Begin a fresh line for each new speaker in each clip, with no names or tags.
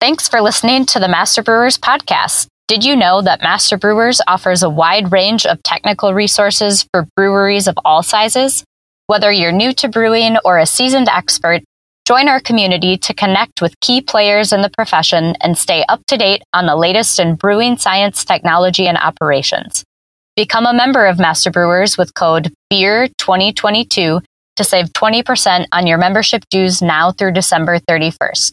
Thanks for listening to the Master Brewers podcast. Did you know that Master Brewers offers a wide range of technical resources for breweries of all sizes? Whether you're new to brewing or a seasoned expert, join our community to connect with key players in the profession and stay up to date on the latest in brewing science, technology, and operations. Become a member of Master Brewers with code BEER2022 to save 20% on your membership dues now through December 31st.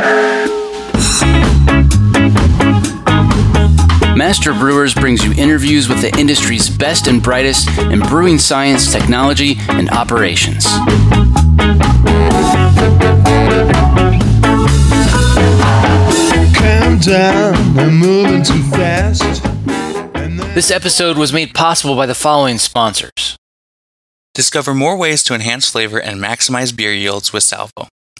Master Brewers brings you interviews with the industry's best and brightest in brewing science, technology, and operations. Calm down, I'm moving too fast. This episode was made possible by the following sponsors.
Discover more ways to enhance flavor and maximize beer yields with Salvo.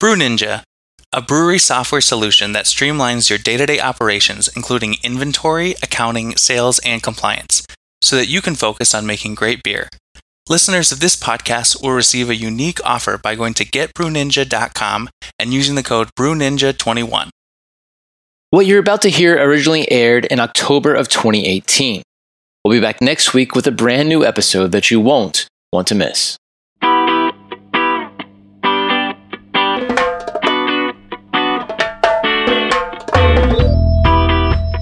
Brew Ninja, a brewery software solution that streamlines your day to day operations, including inventory, accounting, sales, and compliance, so that you can focus on making great beer. Listeners of this podcast will receive a unique offer by going to getbrewninja.com and using the code BrewNinja21.
What you're about to hear originally aired in October of 2018. We'll be back next week with a brand new episode that you won't want to miss.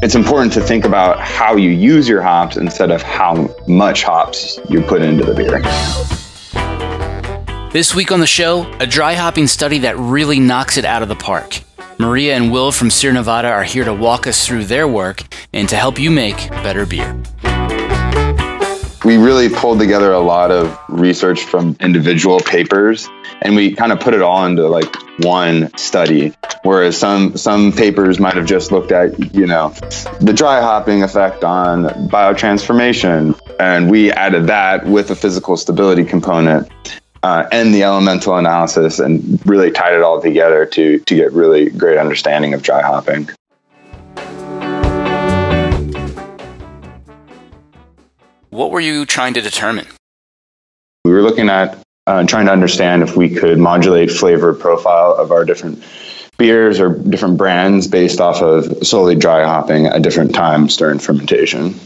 It's important to think about how you use your hops instead of how much hops you put into the beer.
This week on the show, a dry hopping study that really knocks it out of the park. Maria and Will from Sierra Nevada are here to walk us through their work and to help you make better beer.
We really pulled together a lot of research from individual papers and we kind of put it all into like one study. Whereas some some papers might have just looked at you know the dry hopping effect on biotransformation and we added that with a physical stability component uh, and the elemental analysis and really tied it all together to to get really great understanding of dry hopping.
What were you trying to determine?
We were looking at uh, trying to understand if we could modulate flavor profile of our different beers or different brands based off of solely dry hopping at different times during fermentation.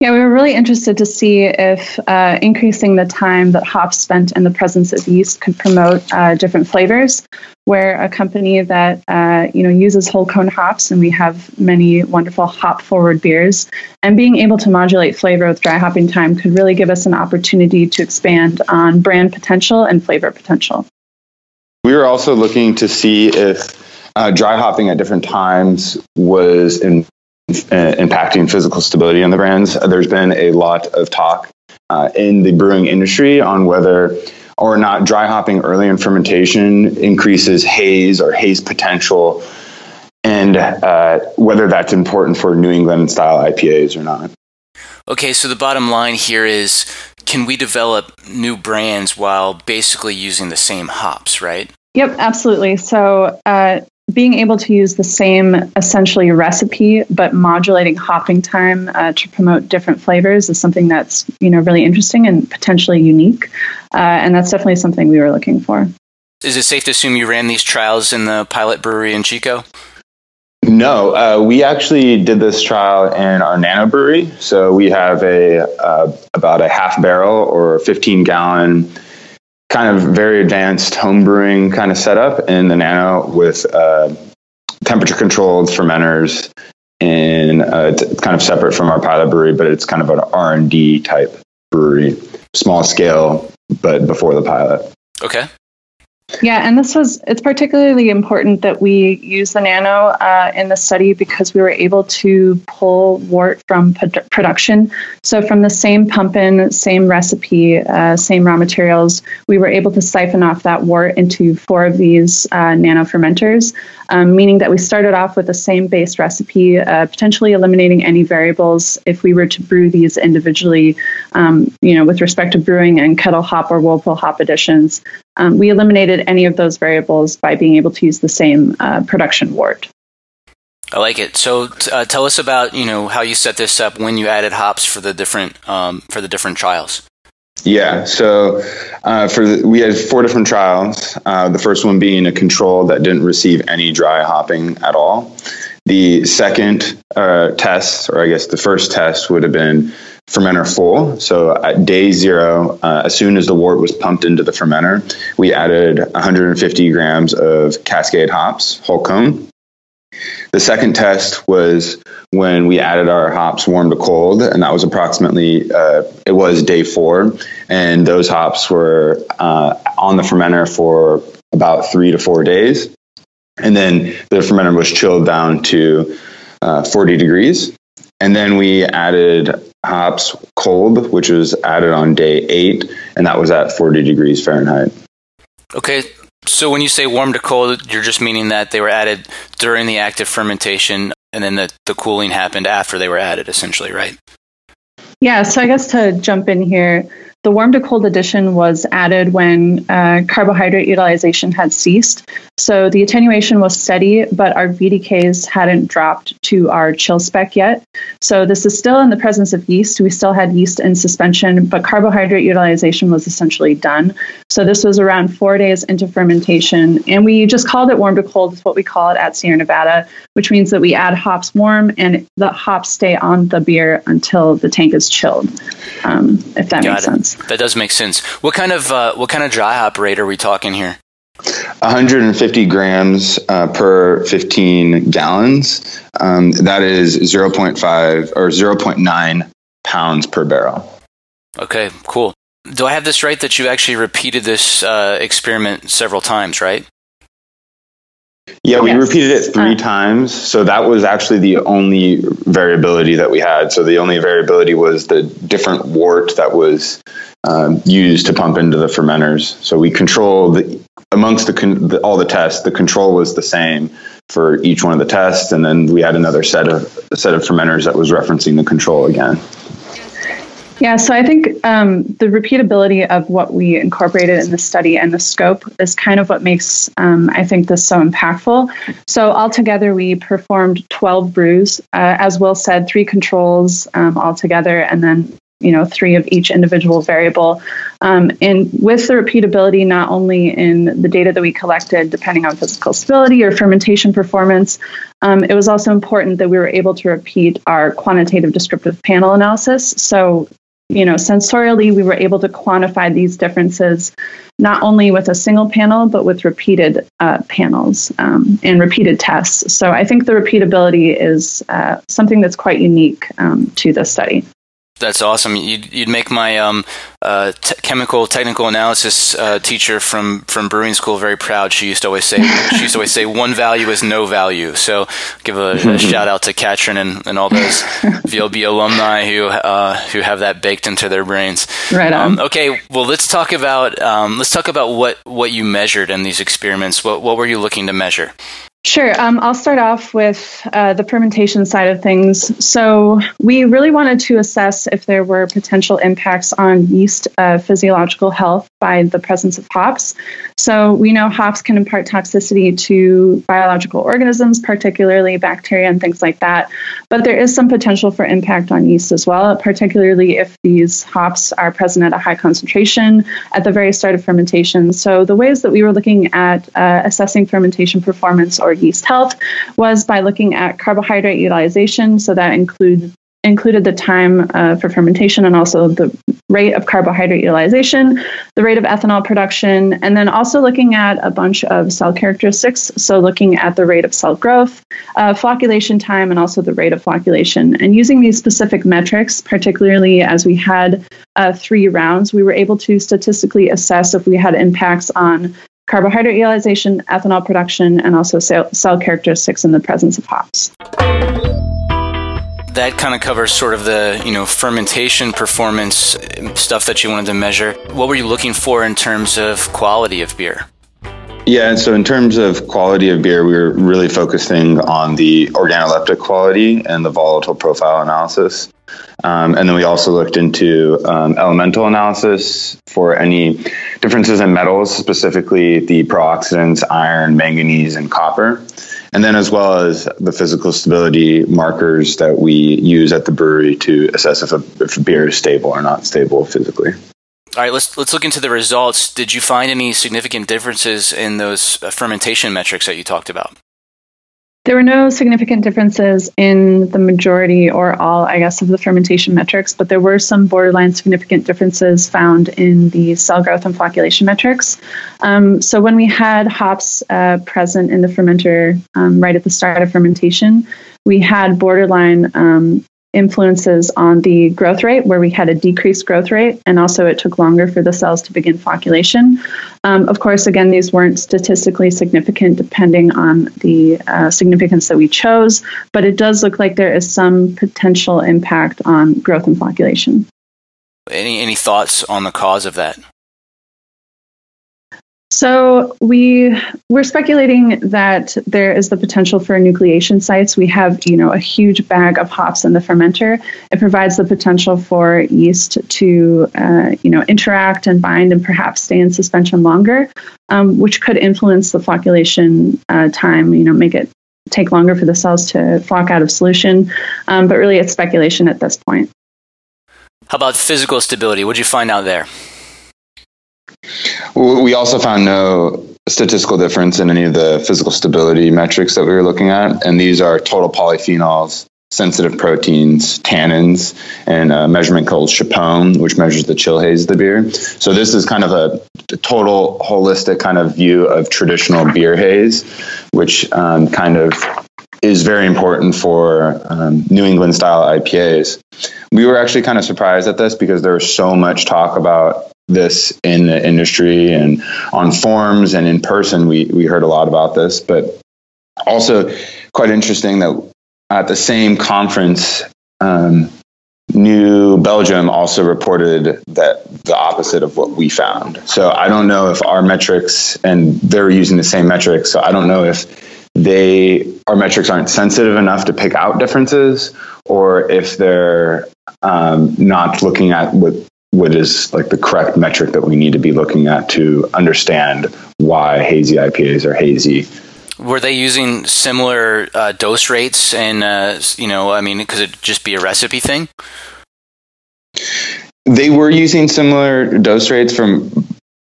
Yeah, we were really interested to see if uh, increasing the time that hops spent in the presence of yeast could promote uh, different flavors. Where a company that uh, you know uses whole cone hops, and we have many wonderful hop forward beers, and being able to modulate flavor with dry hopping time could really give us an opportunity to expand on brand potential and flavor potential.
We were also looking to see if uh, dry hopping at different times was in uh, impacting physical stability in the brands. There's been a lot of talk uh, in the brewing industry on whether or not dry hopping early in fermentation increases haze or haze potential, and uh, whether that's important for New England style IPAs or not.
Okay, so the bottom line here is can we develop new brands while basically using the same hops, right?
Yep, absolutely. So, uh, being able to use the same essentially recipe but modulating hopping time uh, to promote different flavors is something that's you know really interesting and potentially unique uh, and that's definitely something we were looking for.
Is it safe to assume you ran these trials in the pilot brewery in chico?
No uh, we actually did this trial in our nano brewery. So we have a uh, about a half barrel or 15 gallon kind of very advanced home brewing kind of setup in the Nano with uh, temperature controlled fermenters and uh, kind of separate from our pilot brewery, but it's kind of an R and D type brewery, small scale but before the pilot.
Okay.
Yeah, and this was, it's particularly important that we use the nano uh, in the study because we were able to pull wort from production. So, from the same pump in, same recipe, uh, same raw materials, we were able to siphon off that wort into four of these uh, nano fermenters, um, meaning that we started off with the same base recipe, uh, potentially eliminating any variables if we were to brew these individually, um, you know, with respect to brewing and kettle hop or whirlpool hop additions. Um, we eliminated any of those variables by being able to use the same uh, production wort.
I like it. So, uh, tell us about you know how you set this up when you added hops for the different um, for the different trials.
Yeah, so uh, for the, we had four different trials. Uh, the first one being a control that didn't receive any dry hopping at all. The second uh, test, or I guess the first test, would have been fermenter full. So at day zero, uh, as soon as the wort was pumped into the fermenter, we added 150 grams of Cascade hops, whole cone. The second test was when we added our hops warm to cold, and that was approximately uh, it was day four, and those hops were uh, on the fermenter for about three to four days, and then the fermenter was chilled down to uh, 40 degrees, and then we added hops cold, which was added on day eight, and that was at 40 degrees Fahrenheit.
Okay, so when you say warm to cold, you're just meaning that they were added during the active fermentation and then the, the cooling happened after they were added, essentially, right?
Yeah, so I guess to jump in here, the warm to cold addition was added when uh, carbohydrate utilization had ceased. So the attenuation was steady, but our VDKs hadn't dropped to our chill spec yet. So this is still in the presence of yeast. We still had yeast in suspension, but carbohydrate utilization was essentially done. So this was around four days into fermentation. And we just called it warm to cold, is what we call it at Sierra Nevada, which means that we add hops warm and the hops stay on the beer until the tank is chilled, um, if that Got makes it. sense.
That does make sense. What kind of uh, what kind of dry hop rate are we talking here?
150 grams uh, per 15 gallons. Um, that is 0.5 or 0.9 pounds per barrel.
Okay, cool. Do I have this right that you actually repeated this uh, experiment several times, right?
Yeah, we yes. repeated it three uh, times. So that was actually the only variability that we had. So the only variability was the different wart that was um, used to pump into the fermenters. So we controlled amongst the, con- the, all the tests. The control was the same for each one of the tests, and then we had another set of set of fermenters that was referencing the control again.
Yeah, so I think um, the repeatability of what we incorporated in the study and the scope is kind of what makes, um, I think, this so impactful. So, altogether, we performed 12 brews. Uh, as Will said, three controls um, altogether, and then you know three of each individual variable um, and with the repeatability not only in the data that we collected depending on physical stability or fermentation performance um, it was also important that we were able to repeat our quantitative descriptive panel analysis so you know, sensorially, we were able to quantify these differences not only with a single panel, but with repeated uh, panels um, and repeated tests. So I think the repeatability is uh, something that's quite unique um, to this study.
That's awesome. You'd, you'd make my um, uh, chemical technical analysis uh, teacher from, from brewing school very proud. She used to always say she used to always say one value is no value. So give a, a shout out to Katrin and, and all those VLB alumni who uh, who have that baked into their brains.
Right on. Um,
okay, well let's talk about um, let's talk about what, what you measured in these experiments. What what were you looking to measure?
Sure. Um, I'll start off with uh, the fermentation side of things. So, we really wanted to assess if there were potential impacts on yeast uh, physiological health by the presence of hops. So, we know hops can impart toxicity to biological organisms, particularly bacteria and things like that. But there is some potential for impact on yeast as well, particularly if these hops are present at a high concentration at the very start of fermentation. So, the ways that we were looking at uh, assessing fermentation performance or yeast health was by looking at carbohydrate utilization. So that includes included the time uh, for fermentation and also the rate of carbohydrate utilization, the rate of ethanol production, and then also looking at a bunch of cell characteristics. So, looking at the rate of cell growth, uh, flocculation time, and also the rate of flocculation. And using these specific metrics, particularly as we had uh, three rounds, we were able to statistically assess if we had impacts on carbohydrate utilization, ethanol production, and also cell characteristics in the presence of hops
that kind of covers sort of the you know fermentation performance um, stuff that you wanted to measure. What were you looking for in terms of quality of beer?
Yeah, so in terms of quality of beer, we were really focusing on the organoleptic quality and the volatile profile analysis. Um, and then we also looked into um, elemental analysis for any differences in metals, specifically the prooxidants, iron, manganese, and copper and then as well as the physical stability markers that we use at the brewery to assess if a, if a beer is stable or not stable physically.
All right, let's let's look into the results. Did you find any significant differences in those uh, fermentation metrics that you talked about?
There were no significant differences in the majority or all, I guess, of the fermentation metrics, but there were some borderline significant differences found in the cell growth and flocculation metrics. Um, so when we had hops uh, present in the fermenter um, right at the start of fermentation, we had borderline um, influences on the growth rate, where we had a decreased growth rate, and also it took longer for the cells to begin flocculation. Um, of course, again, these weren't statistically significant depending on the uh, significance that we chose, but it does look like there is some potential impact on growth and flocculation.
Any any thoughts on the cause of that?
So we we're speculating that there is the potential for nucleation sites. We have, you know, a huge bag of hops in the fermenter. It provides the potential for yeast to, uh, you know, interact and bind and perhaps stay in suspension longer, um, which could influence the flocculation uh, time. You know, make it take longer for the cells to flock out of solution. Um, but really, it's speculation at this point.
How about physical stability? What did you find out there?
We also found no statistical difference in any of the physical stability metrics that we were looking at, and these are total polyphenols, sensitive proteins, tannins, and a measurement called Chapon, which measures the chill haze of the beer. So this is kind of a total holistic kind of view of traditional beer haze, which um, kind of is very important for um, New England style IPAs. We were actually kind of surprised at this because there was so much talk about this in the industry and on forums and in person. We we heard a lot about this, but also quite interesting that at the same conference. Um, New Belgium also reported that the opposite of what we found. So I don't know if our metrics and they're using the same metrics. So I don't know if they our metrics aren't sensitive enough to pick out differences, or if they're um, not looking at what what is like the correct metric that we need to be looking at to understand why hazy IPAs are hazy.
Were they using similar uh, dose rates? And uh, you know, I mean, could it just be a recipe thing?
They were using similar dose rates from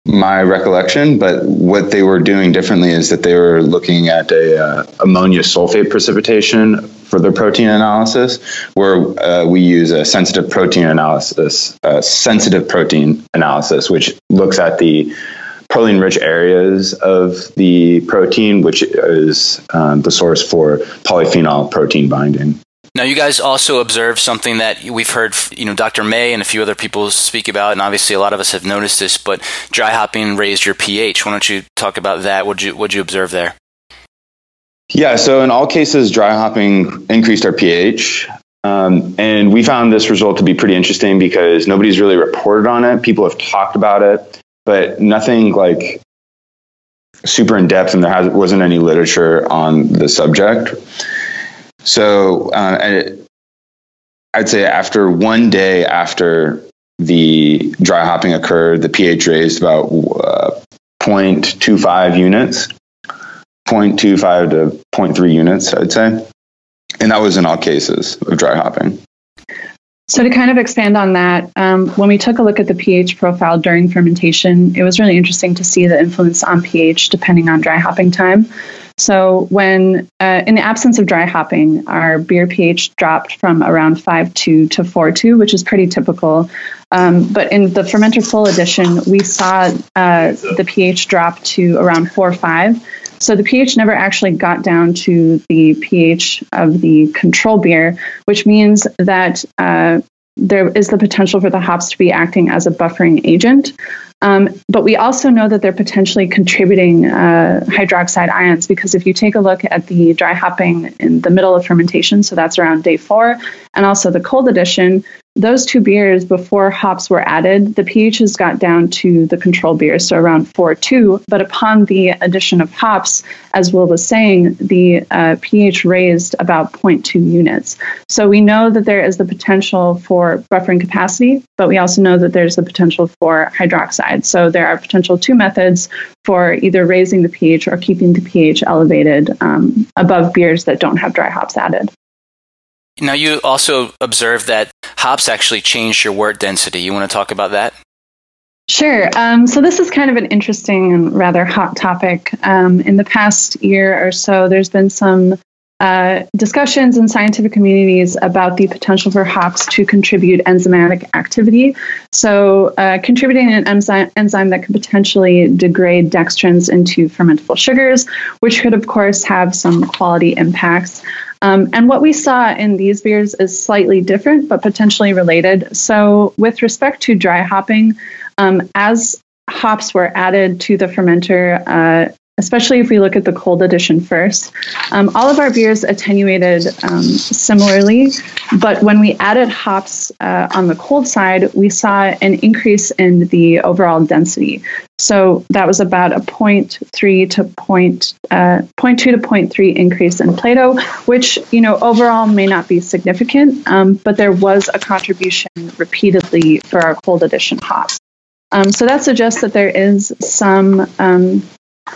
my recollection, but what they were doing differently is that they were looking at a uh, ammonium sulfate precipitation for their protein analysis, where uh, we use a sensitive protein analysis, uh, sensitive protein analysis, which looks at the protein rich areas of the protein, which is um, the source for polyphenol protein binding.
Now, you guys also observed something that we've heard, you know, Dr. Maye and a few other people speak about, and obviously a lot of us have noticed this. But dry hopping raised your pH. Why don't you talk about that? What you what you observe there?
Yeah, so in all cases, dry hopping increased our pH. Um, and we found this result to be pretty interesting because nobody's really reported on it. People have talked about it, but nothing like super in depth, and there wasn't any literature on the subject. So uh, I'd say after one day after the dry hopping occurred, the pH raised about uh, 0.25 units, 0.25 to 0.3 units, I'd say. And that was in all cases of dry hopping.
So, to kind of expand on that, um, when we took a look at the pH profile during fermentation, it was really interesting to see the influence on pH depending on dry hopping time. So, when uh, in the absence of dry hopping, our beer pH dropped from around 5.2 to 4.2, which is pretty typical. Um, but in the fermenter full edition, we saw uh, the pH drop to around 4.5. So the pH never actually got down to the pH of the control beer, which means that uh, there is the potential for the hops to be acting as a buffering agent. Um, but we also know that they're potentially contributing uh, hydroxide ions because if you take a look at the dry hopping in the middle of fermentation, so that's around day four, and also the cold addition, those two beers before hops were added, the pHs got down to the control beers, so around 4.2. But upon the addition of hops, as Will was saying, the uh, pH raised about 0.2 units. So we know that there is the potential for buffering capacity, but we also know that there's the potential for hydroxide. So there are potential two methods for either raising the pH or keeping the pH elevated um, above beers that don't have dry hops added.
Now, you also observed that hops actually changed your wort density. You want to talk about that?
Sure. Um, so this is kind of an interesting and rather hot topic. Um, in the past year or so, there's been some uh, discussions in scientific communities about the potential for hops to contribute enzymatic activity. So, uh, contributing an enzyme, enzyme that could potentially degrade dextrins into fermentable sugars, which could, of course, have some quality impacts. Um, and what we saw in these beers is slightly different, but potentially related. So, with respect to dry hopping, um, as hops were added to the fermenter, uh, especially if we look at the cold edition first. Um, all of our beers attenuated um, similarly, but when we added hops uh, on the cold side, we saw an increase in the overall density. So that was about a 0.3 to point, uh, 0.2 to 0.3 increase in Plato, which you know overall may not be significant, um, but there was a contribution repeatedly for our cold edition hops. Um, so that suggests that there is some um,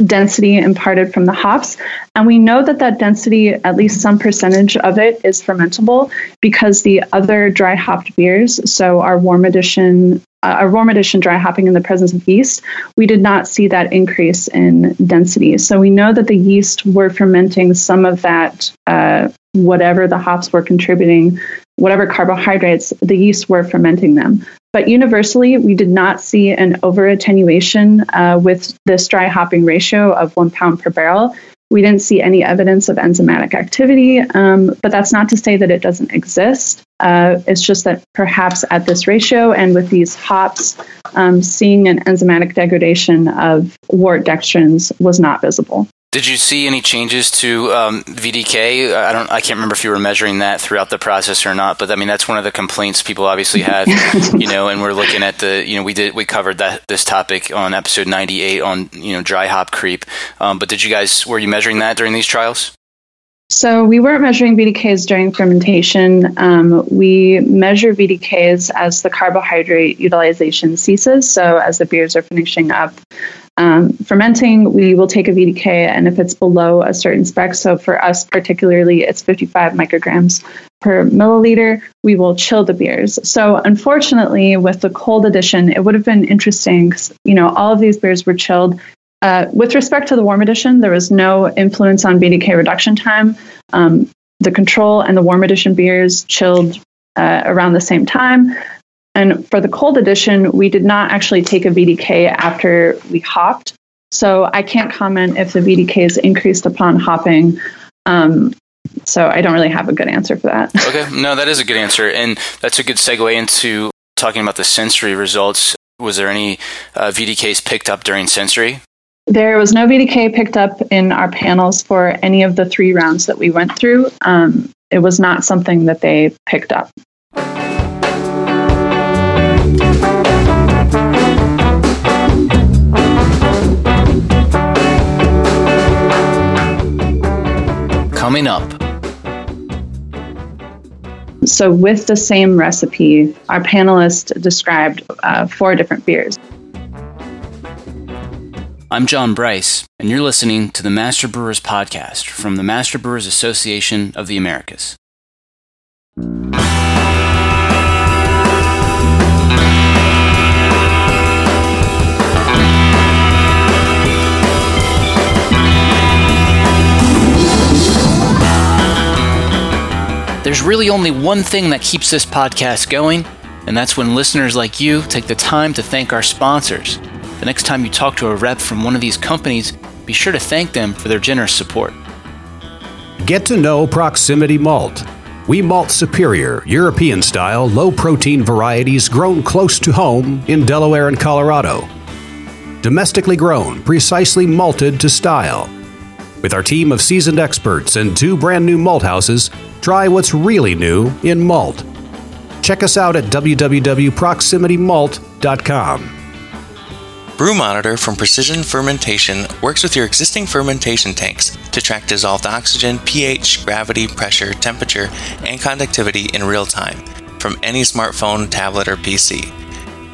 density imparted from the hops. And we know that that density, at least some percentage of it, is fermentable because the other dry hopped beers, so our warm addition, uh, our warm addition dry hopping in the presence of yeast, we did not see that increase in density. So we know that the yeast were fermenting some of that, uh, whatever the hops were contributing, whatever carbohydrates, the yeast were fermenting them. But universally, we did not see an over attenuation uh, with this dry hopping ratio of one pound per barrel. We didn't see any evidence of enzymatic activity, um, but that's not to say that it doesn't exist. Uh, it's just that perhaps at this ratio and with these hops, um, seeing an enzymatic degradation of wort dextrins was not visible.
Did you see any changes to um, VDK? I don't. I can't remember if you were measuring that throughout the process or not. But I mean, that's one of the complaints people obviously had. you know, and we're looking at the. You know, we did we covered that this topic on episode ninety eight on you know dry hop creep. Um, but did you guys were you measuring that during these trials?
So we weren't measuring VDKs during fermentation. Um, we measure VDKs as the carbohydrate utilization ceases. So as the beers are finishing up um, fermenting, we will take a VDK, and if it's below a certain spec, so for us particularly, it's 55 micrograms per milliliter, we will chill the beers. So unfortunately, with the cold edition, it would have been interesting. You know, all of these beers were chilled. Uh, with respect to the warm edition, there was no influence on VDK reduction time. Um, the control and the warm edition beers chilled uh, around the same time. And for the cold edition, we did not actually take a VDK after we hopped. So I can't comment if the VDK is increased upon hopping. Um, so I don't really have a good answer for that.
okay, no, that is a good answer. And that's a good segue into talking about the sensory results. Was there any uh, VDKs picked up during sensory?
There was no VDK picked up in our panels for any of the three rounds that we went through. Um, it was not something that they picked up.
Coming up.
So, with the same recipe, our panelists described uh, four different beers.
I'm John Bryce, and you're listening to the Master Brewers Podcast from the Master Brewers Association of the Americas. There's really only one thing that keeps this podcast going, and that's when listeners like you take the time to thank our sponsors. The next time you talk to a rep from one of these companies, be sure to thank them for their generous support.
Get to know Proximity Malt. We malt superior, European style, low protein varieties grown close to home in Delaware and Colorado. Domestically grown, precisely malted to style. With our team of seasoned experts and two brand new malt houses, try what's really new in malt. Check us out at www.proximitymalt.com.
Brew Monitor from Precision Fermentation works with your existing fermentation tanks to track dissolved oxygen, pH, gravity, pressure, temperature, and conductivity in real time from any smartphone, tablet, or PC.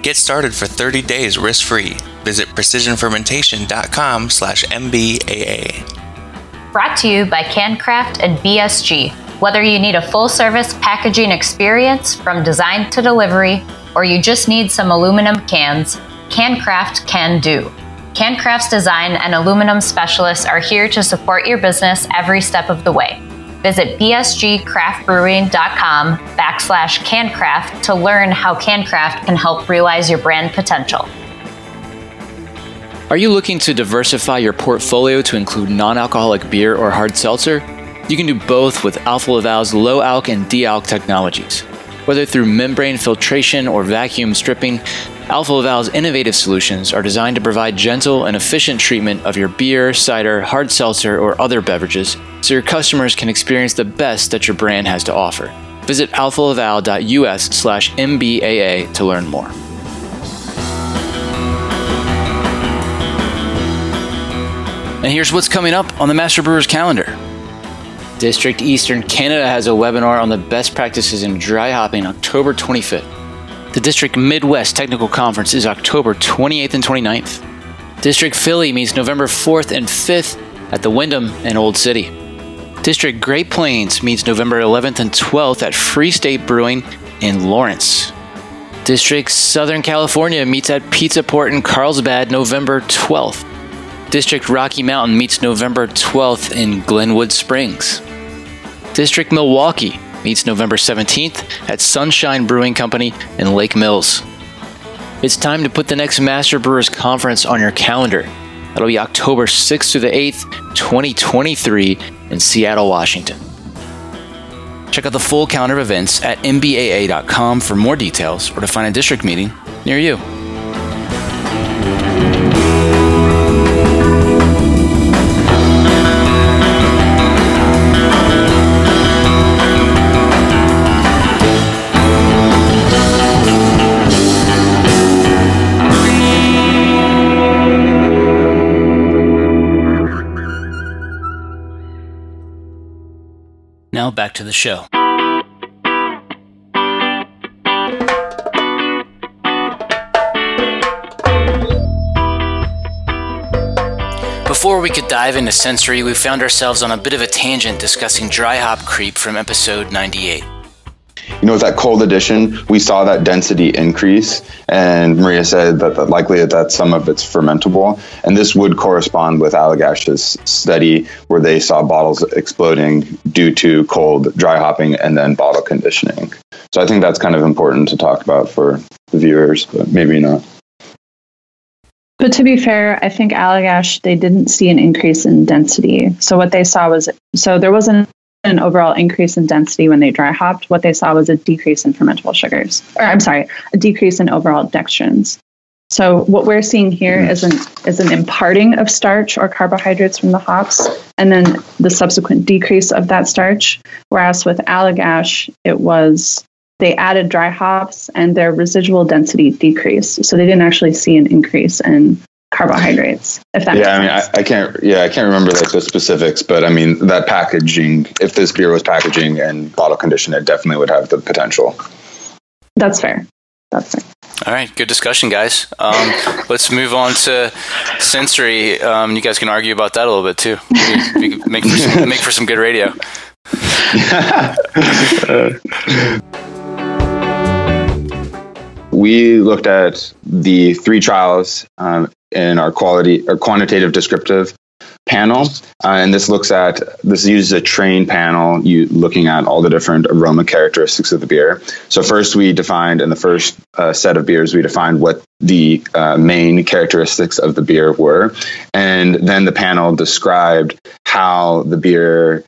Get started for 30 days risk-free. Visit precisionfermentation.com slash MBAA.
Brought to you by CanCraft and BSG. Whether you need a full service packaging experience from design to delivery, or you just need some aluminum cans, CanCraft can do. CanCraft's design and aluminum specialists are here to support your business every step of the way. Visit bsgcraftbrewing.com backslash cancraft to learn how CanCraft can help realize your brand potential.
Are you looking to diversify your portfolio to include non alcoholic beer or hard seltzer? You can do both with Alfa Laval's low alc and de alc technologies. Whether through membrane filtration or vacuum stripping, Alfa Laval's innovative solutions are designed to provide gentle and efficient treatment of your beer, cider, hard seltzer, or other beverages so your customers can experience the best that your brand has to offer. Visit alfalaval.us slash MBAA to learn more. And here's what's coming up on the Master Brewers calendar. District Eastern Canada has a webinar on the best practices in dry hopping October 25th. The District Midwest Technical Conference is October 28th and 29th. District Philly meets November 4th and 5th at the Wyndham in Old City. District Great Plains meets November 11th and 12th at Free State Brewing in Lawrence. District Southern California meets at Pizza Port in Carlsbad November 12th. District Rocky Mountain meets November 12th in Glenwood Springs. District Milwaukee meets November 17th at Sunshine Brewing Company in Lake Mills. It's time to put the next Master Brewers Conference on your calendar. That'll be October 6th through the 8th, 2023, in Seattle, Washington. Check out the full calendar of events at mbaa.com for more details or to find a district meeting near you. Now back to the show. Before we could dive into sensory, we found ourselves on a bit of a tangent discussing dry hop creep from episode 98.
You know, with that cold addition, we saw that density increase, and Maria said that, that likely that some of it's fermentable, and this would correspond with Allagash's study where they saw bottles exploding due to cold dry hopping and then bottle conditioning. So I think that's kind of important to talk about for the viewers, but maybe not.
But to be fair, I think Allagash, they didn't see an increase in density. So what they saw was, so there wasn't an overall increase in density when they dry hopped. What they saw was a decrease in fermentable sugars, or I'm sorry, a decrease in overall dextrins. So what we're seeing here is an is an imparting of starch or carbohydrates from the hops, and then the subsequent decrease of that starch. Whereas with Allagash, it was they added dry hops and their residual density decreased. So they didn't actually see an increase in carbohydrates. If that
yeah, I mean, I, I, can't. Yeah, I can't remember like the specifics, but I mean that packaging. If this beer was packaging and bottle conditioned, it definitely would have the potential.
That's fair. That's fair.
All right, good discussion, guys. Um, let's move on to sensory. Um, you guys can argue about that a little bit too. make for some, make for some good radio.
we looked at the three trials um, in our quality or quantitative descriptive panel, uh, and this looks at this uses a train panel, you looking at all the different aroma characteristics of the beer. So first, we defined in the first uh, set of beers, we defined what the uh, main characteristics of the beer were, and then the panel described how the beer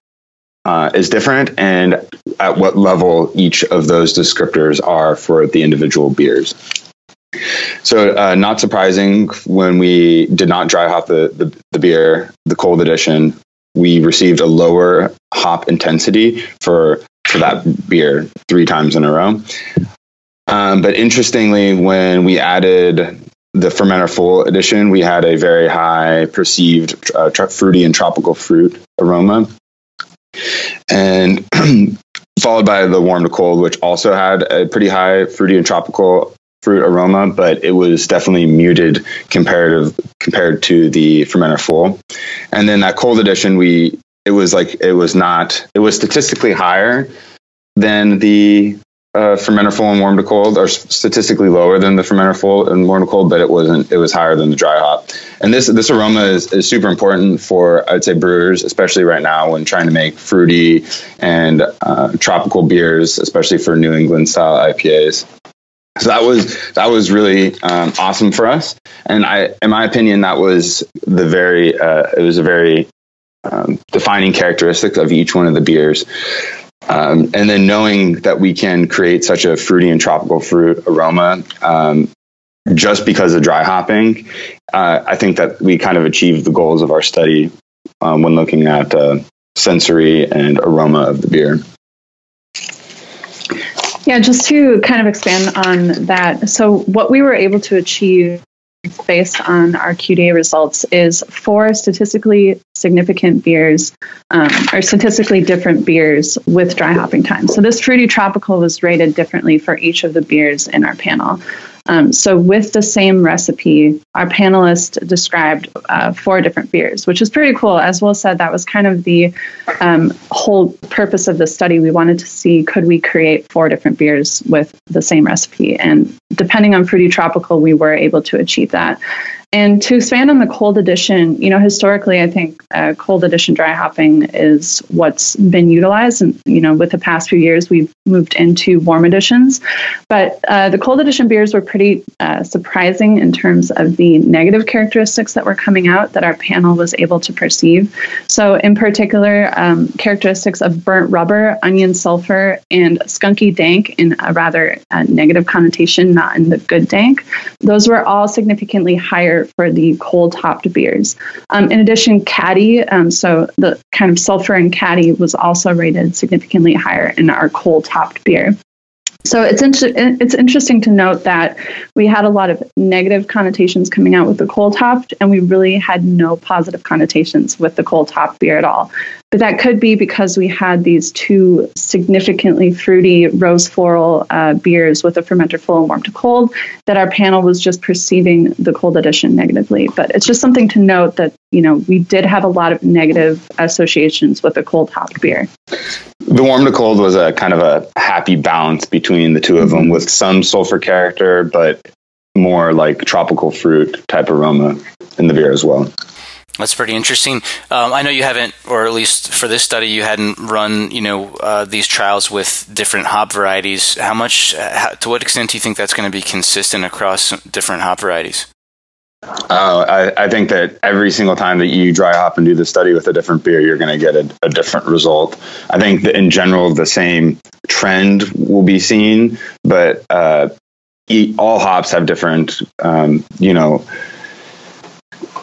uh, is different and at what level each of those descriptors are for the individual beers. So, uh, not surprising when we did not dry hop the, the, the, beer, the cold edition, we received a lower hop intensity for, for that beer three times in a row. Um, but interestingly, when we added the fermenter full edition, we had a very high perceived uh, fruity and tropical fruit aroma. And followed by the warm to cold, which also had a pretty high fruity and tropical fruit aroma, but it was definitely muted comparative compared to the fermenter full. And then that cold edition, we it was like it was not it was statistically higher than the uh, fermenter full and warm to cold, or statistically lower than the fermenter full and warm to cold, but it wasn't. It was higher than the dry hop. And this this aroma is, is super important for I'd say brewers, especially right now when trying to make fruity and uh, tropical beers, especially for New England style IPAs so that was that was really um, awesome for us. And i in my opinion that was the very uh, it was a very um, defining characteristic of each one of the beers. Um, and then knowing that we can create such a fruity and tropical fruit aroma um, just because of dry hopping uh, i think that we kind of achieved the goals of our study um, when looking at uh, sensory and aroma of the beer
yeah, just to kind of expand on that. So, what we were able to achieve based on our QDA results is four statistically significant beers um, or statistically different beers with dry hopping time. So, this fruity tropical was rated differently for each of the beers in our panel. Um, so, with the same recipe, our panelists described uh, four different beers, which is pretty cool. As Will said, that was kind of the um, whole purpose of the study. We wanted to see could we create four different beers with the same recipe, and depending on fruity tropical, we were able to achieve that. And to expand on the cold edition, you know, historically, I think uh, cold edition dry hopping is what's been utilized. And, you know, with the past few years, we've moved into warm editions. But uh, the cold edition beers were pretty uh, surprising in terms of the negative characteristics that were coming out that our panel was able to perceive. So, in particular, um, characteristics of burnt rubber, onion sulfur, and skunky dank in a rather uh, negative connotation, not in the good dank. Those were all significantly higher for the cold topped beers. Um, in addition, catty, um, so the kind of sulfur in catty was also rated significantly higher in our cold topped beer. So it's inter- it's interesting to note that we had a lot of negative connotations coming out with the cold topped, and we really had no positive connotations with the cold topped beer at all. But that could be because we had these two significantly fruity rose floral uh, beers with a fermenter full and warm to cold that our panel was just perceiving the cold edition negatively. But it's just something to note that, you know, we did have a lot of negative associations with the cold hopped beer.
The warm to cold was a kind of a happy balance between the two of them with some sulfur character, but more like tropical fruit type aroma in the beer as well.
That's pretty interesting. Um, I know you haven't, or at least for this study, you hadn't run, you know, uh, these trials with different hop varieties. How much, how, to what extent do you think that's going to be consistent across different hop varieties?
Uh, I, I, think that every single time that you dry hop and do the study with a different beer, you're going to get a, a, different result. I think that in general, the same trend will be seen, but uh, all hops have different, um, you know,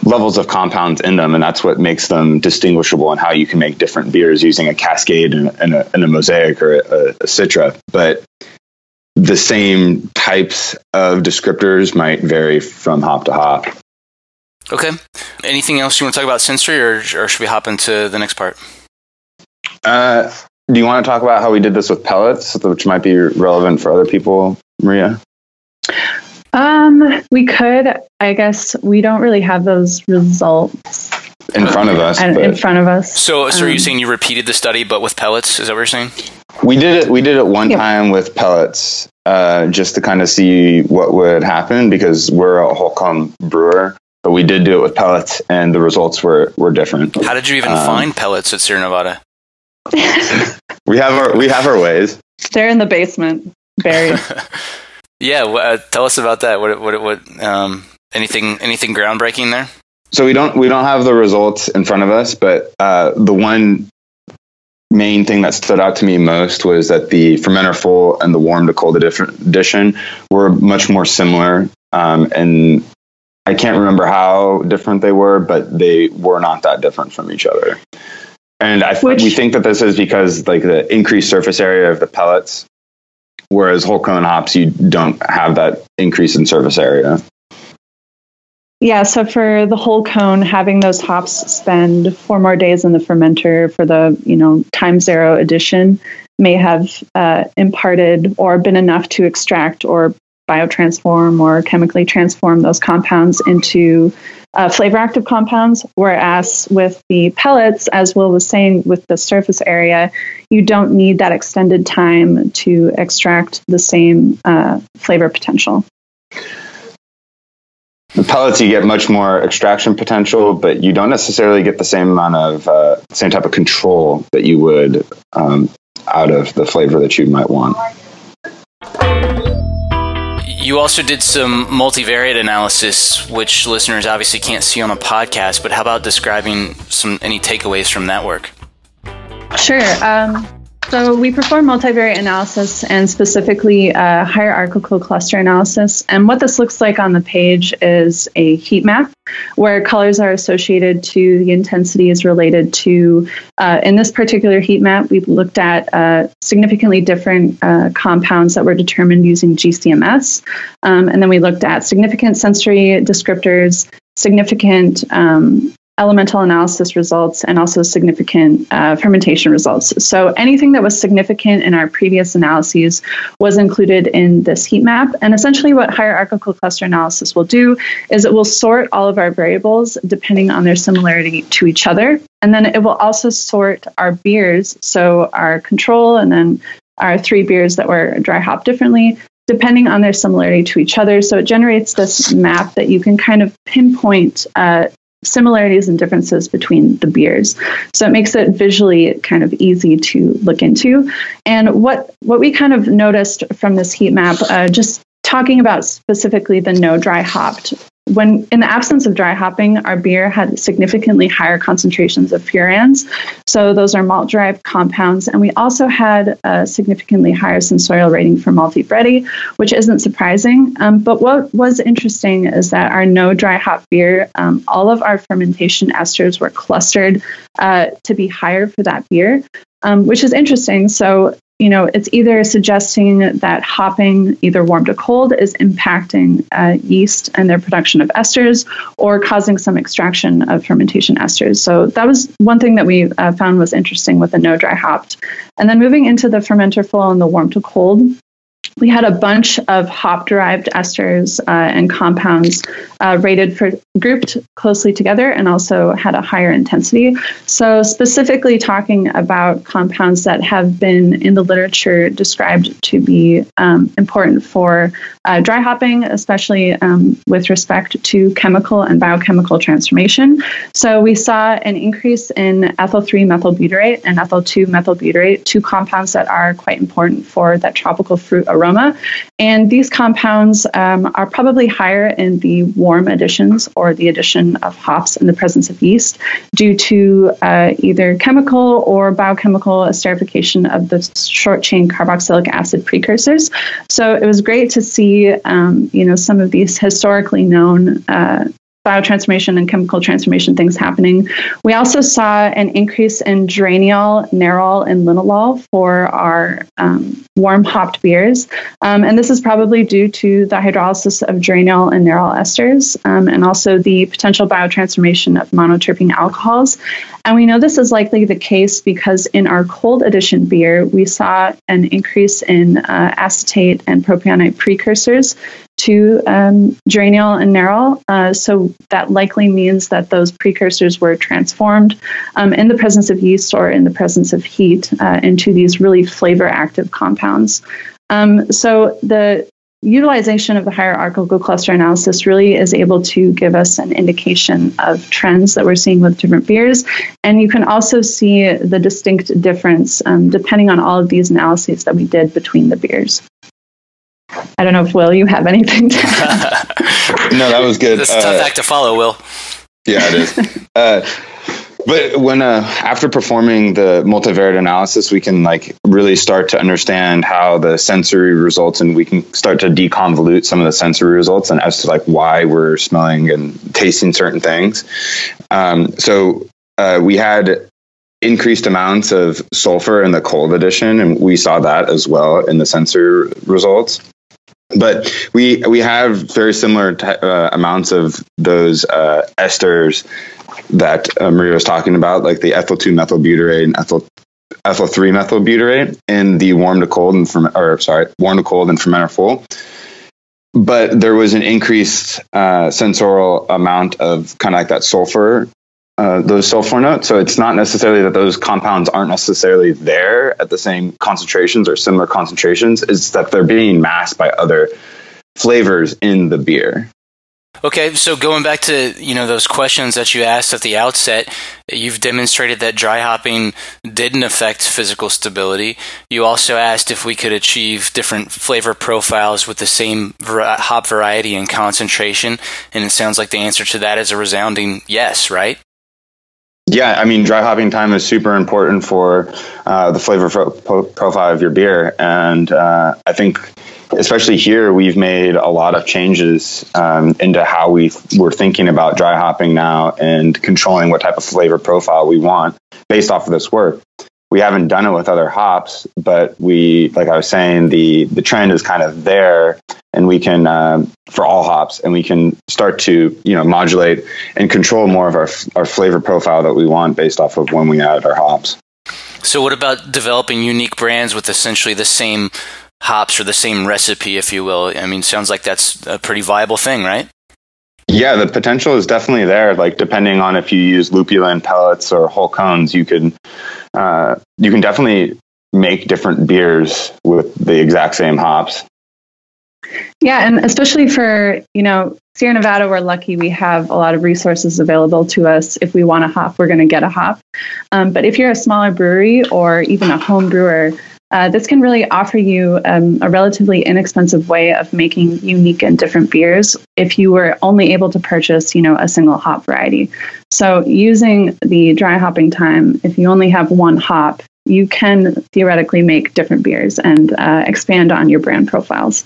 levels of compounds in them, and that's what makes them distinguishable and how you can make different beers using a cascade and, and, a, and a, mosaic or a, a citra. But the same types of descriptors might vary from hop to hop.
Okay. Anything else you want to talk about sensory, or, or should we hop into the next part?
Uh, do you want to talk about how we did this with pellets, which might be relevant for other people, Maria?
Um, we could. I guess we don't really have those results
in front of us.
In front of us.
So, so um, are you um, saying you repeated the study, but with pellets? Is that what you're saying?
We did it. We did it one yeah. time with pellets, uh, just to kind of see what would happen because we're a whole cone brewer. but we did do it with pellets, and the results were were different.
How did you even
Um,
find pellets at Sierra Nevada?
We have our we have our ways.
They're in the basement, buried.
yeah, uh, tell us about that. What what what um anything anything groundbreaking there?
So we don't we don't have the results in front of us, but uh, the one main thing that stood out to me most was that the fermenter full and the warm to cold edif- edition were much more similar, um, and I can't remember how different they were, but they were not that different from each other. And I,
Which-
we think that this is because like the increased surface area of the pellets, whereas whole cone hops you don't have that increase in surface area.
Yeah, so for the whole cone, having those hops spend four more days in the fermenter for the you know time zero addition may have uh, imparted or been enough to extract or biotransform or chemically transform those compounds into uh, flavor active compounds. Whereas with the pellets, as Will was saying, with the surface area, you don't need that extended time to extract the same uh, flavor potential.
The pellets, you get much more extraction potential, but you don't necessarily get the same amount of uh, same type of control that you would um, out of the flavor that you might want.
You also did some multivariate analysis, which listeners obviously can't see on a podcast. But how about describing some any takeaways from that work?
Sure. Um, so we perform multivariate analysis and specifically hierarchical cluster analysis. And what this looks like on the page is a heat map where colors are associated to the intensities related to, uh, in this particular heat map, we've looked at uh, significantly different uh, compounds that were determined using GCMS. Um, and then we looked at significant sensory descriptors, significant um, elemental analysis results and also significant uh, fermentation results. So anything that was significant in our previous analyses was included in this heat map. And essentially, what hierarchical cluster analysis will do is it will sort all of our variables depending on their similarity to each other. And then it will also sort our beers, so our control and then our three beers that were dry hop differently depending on their similarity to each other. So it generates this map that you can kind of pinpoint uh, similarities and differences between the beers. So it makes it visually kind of easy to look into. And what what we kind of noticed from this heat map, uh, just talking about specifically the no dry hopped. When in the absence of dry hopping, our beer had significantly higher concentrations of furans. So those are malt derived compounds. And we also had a significantly higher sensorial rating for malty bready, which isn't surprising. Um, but what was interesting is that our no dry hop beer, um, all of our fermentation esters were clustered uh, to be higher for that beer, um, which is interesting. So you know, it's either suggesting that hopping, either warm to cold, is impacting uh, yeast and their production of esters or causing some extraction of fermentation esters. So that was one thing that we uh, found was interesting with the no dry hopped. And then moving into the fermenter full and the warm to cold, we had a bunch of hop derived esters uh, and compounds uh, rated for grouped closely together and also had a higher intensity. So, specifically talking about compounds that have been in the literature described to be um, important for uh, dry hopping, especially um, with respect to chemical and biochemical transformation. So, we saw an increase in ethyl 3 methylbutyrate and ethyl 2 methylbutyrate, two compounds that are quite important for that tropical fruit aroma. And these compounds um, are probably higher in the warm additions or the addition of hops in the presence of yeast due to uh, either chemical or biochemical esterification of the short chain carboxylic acid precursors. So it was great to see, um, you know, some of these historically known uh, biotransformation and chemical transformation things happening. We also saw an increase in geraniol, nerol, and linalool for our um, warm hopped beers. Um, and this is probably due to the hydrolysis of geraniol and nerol esters um, and also the potential biotransformation of monoterpene alcohols. And we know this is likely the case because in our cold addition beer, we saw an increase in uh, acetate and propionate precursors to um, and nerol. Uh, so that likely means that those precursors were transformed um, in the presence of yeast or in the presence of heat uh, into these really flavor active compounds. Um, so the utilization of the hierarchical cluster analysis really is able to give us an indication of trends that we're seeing with different beers. And you can also see the distinct difference um, depending on all of these analyses that we did between the beers. I don't know if Will, you have anything to add.
no, that was good.
That's a tough uh, act to follow, Will.
Yeah, it is. uh, but when uh, after performing the multivariate analysis, we can like really start to understand how the sensory results, and we can start to deconvolute some of the sensory results, and as to like why we're smelling and tasting certain things. Um, so uh, we had increased amounts of sulfur in the cold edition, and we saw that as well in the sensory results. But we we have very similar t- uh, amounts of those uh, esters that uh, Maria was talking about, like the ethyl two methylbutyrate and ethyl ethyl three methylbutyrate in the warm to cold and ferment, or sorry, warm to cold and fermenter full. But there was an increased uh, sensorial amount of kind of like that sulfur, uh, those sulfur notes. So it's not necessarily that those compounds aren't necessarily there at the same concentrations or similar concentrations. It's that they're being masked by other flavors in the beer.
Okay, so going back to you know those questions that you asked at the outset, you've demonstrated that dry hopping didn't affect physical stability. You also asked if we could achieve different flavor profiles with the same hop variety and concentration, and it sounds like the answer to that is a resounding yes, right?
Yeah, I mean, dry hopping time is super important for uh, the flavor pro- profile of your beer, and uh, I think especially here, we've made a lot of changes um, into how we we're thinking about dry hopping now and controlling what type of flavor profile we want based off of this work. We haven't done it with other hops, but we, like I was saying, the the trend is kind of there, and we can um, for all hops, and we can start to you know modulate and control more of our our flavor profile that we want based off of when we add our hops.
So, what about developing unique brands with essentially the same hops or the same recipe, if you will. I mean, sounds like that's a pretty viable thing, right?
Yeah, the potential is definitely there. Like depending on if you use lupulin pellets or whole cones, you can uh, you can definitely make different beers with the exact same hops.
Yeah, and especially for you know Sierra Nevada, we're lucky we have a lot of resources available to us. If we want a hop, we're going to get a hop. Um, but if you're a smaller brewery or even a home brewer, uh, this can really offer you um, a relatively inexpensive way of making unique and different beers if you were only able to purchase, you know, a single hop variety. So using the dry hopping time, if you only have one hop, you can theoretically make different beers and uh, expand on your brand profiles.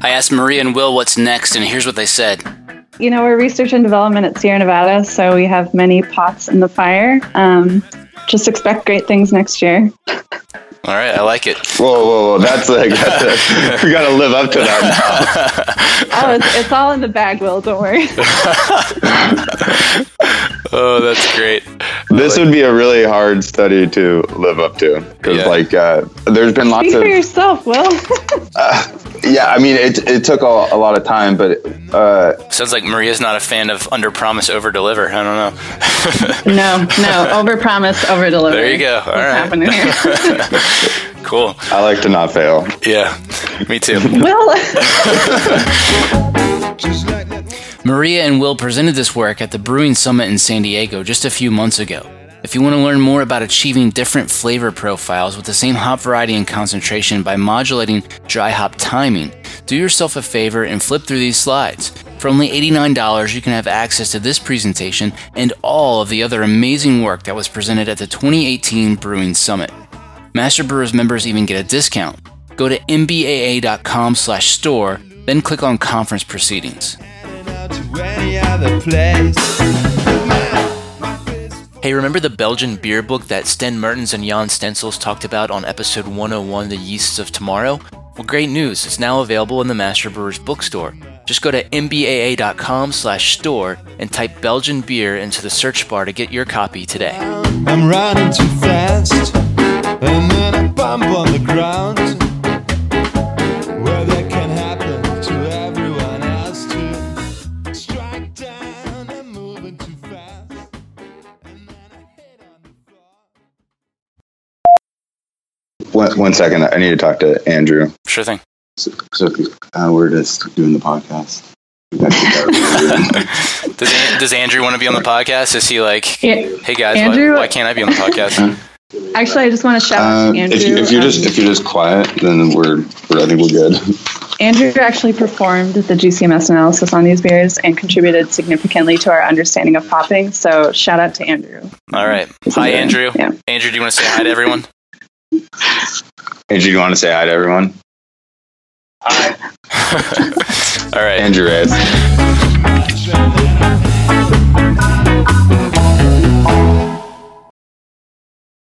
I asked Maria and Will what's next, and here's what they said
you know, we're research and development at Sierra Nevada, so we have many pots in the fire. Um, just expect great things next year.
All right, I like it.
Whoa, whoa, whoa! That's like that's a, we got to live up to that.
oh, it's, it's, all in the bag, Will. Don't worry.
oh, that's great.
This like would be a really hard study to live up to because, yeah. like, uh, there's been lots
Speak
of.
for yourself, Will.
uh, yeah, I mean, it, it took a, a lot of time, but. Uh,
Sounds like Maria's not a fan of under promise, over deliver. I don't
know. no, no, over promise, over deliver.
There you go. All
What's right. happening
here? Cool.
I like to not fail.
Yeah, me too.
Well.
Maria and Will presented this work at the Brewing Summit in San Diego just a few months ago. If you want to learn more about achieving different flavor profiles with the same hop variety and concentration by modulating dry hop timing, do yourself a favor and flip through these slides. For only $89, you can have access to this presentation and all of the other amazing work that was presented at the 2018 Brewing Summit. Master Brewers members even get a discount. Go to mbaa.com/store, then click on Conference Proceedings. Hey, remember the Belgian beer book that Sten Mertens and Jan Steensels talked about on episode 101, The Yeasts of Tomorrow? Well, great news. It's now available in the Master Brewers bookstore. Just go to mbaa.com slash store and type Belgian beer into the search bar to get your copy today. I'm running too fast, and then I bump on the ground.
one second. I need to talk to Andrew.
Sure thing.
So, so uh, we're just doing the podcast. We got to
Does, does Andrew want to be on the podcast? Is he like,
Yeah.
hey guys, why, why can't I be on the podcast?
Actually, I just want to shout
uh, out
to uh, Andrew.
If, you, if you're
um, just
if you're just quiet, then we're, we're I think we're good.
Andrew actually performed the GCMS analysis on these beers and contributed significantly to our understanding of popping. So shout out to Andrew.
All right, hi Andrew.
Yeah.
Andrew, do you want to say hi to everyone?
Andrew, do you want to say hi to everyone? Hi.
All right,
Andrew. is.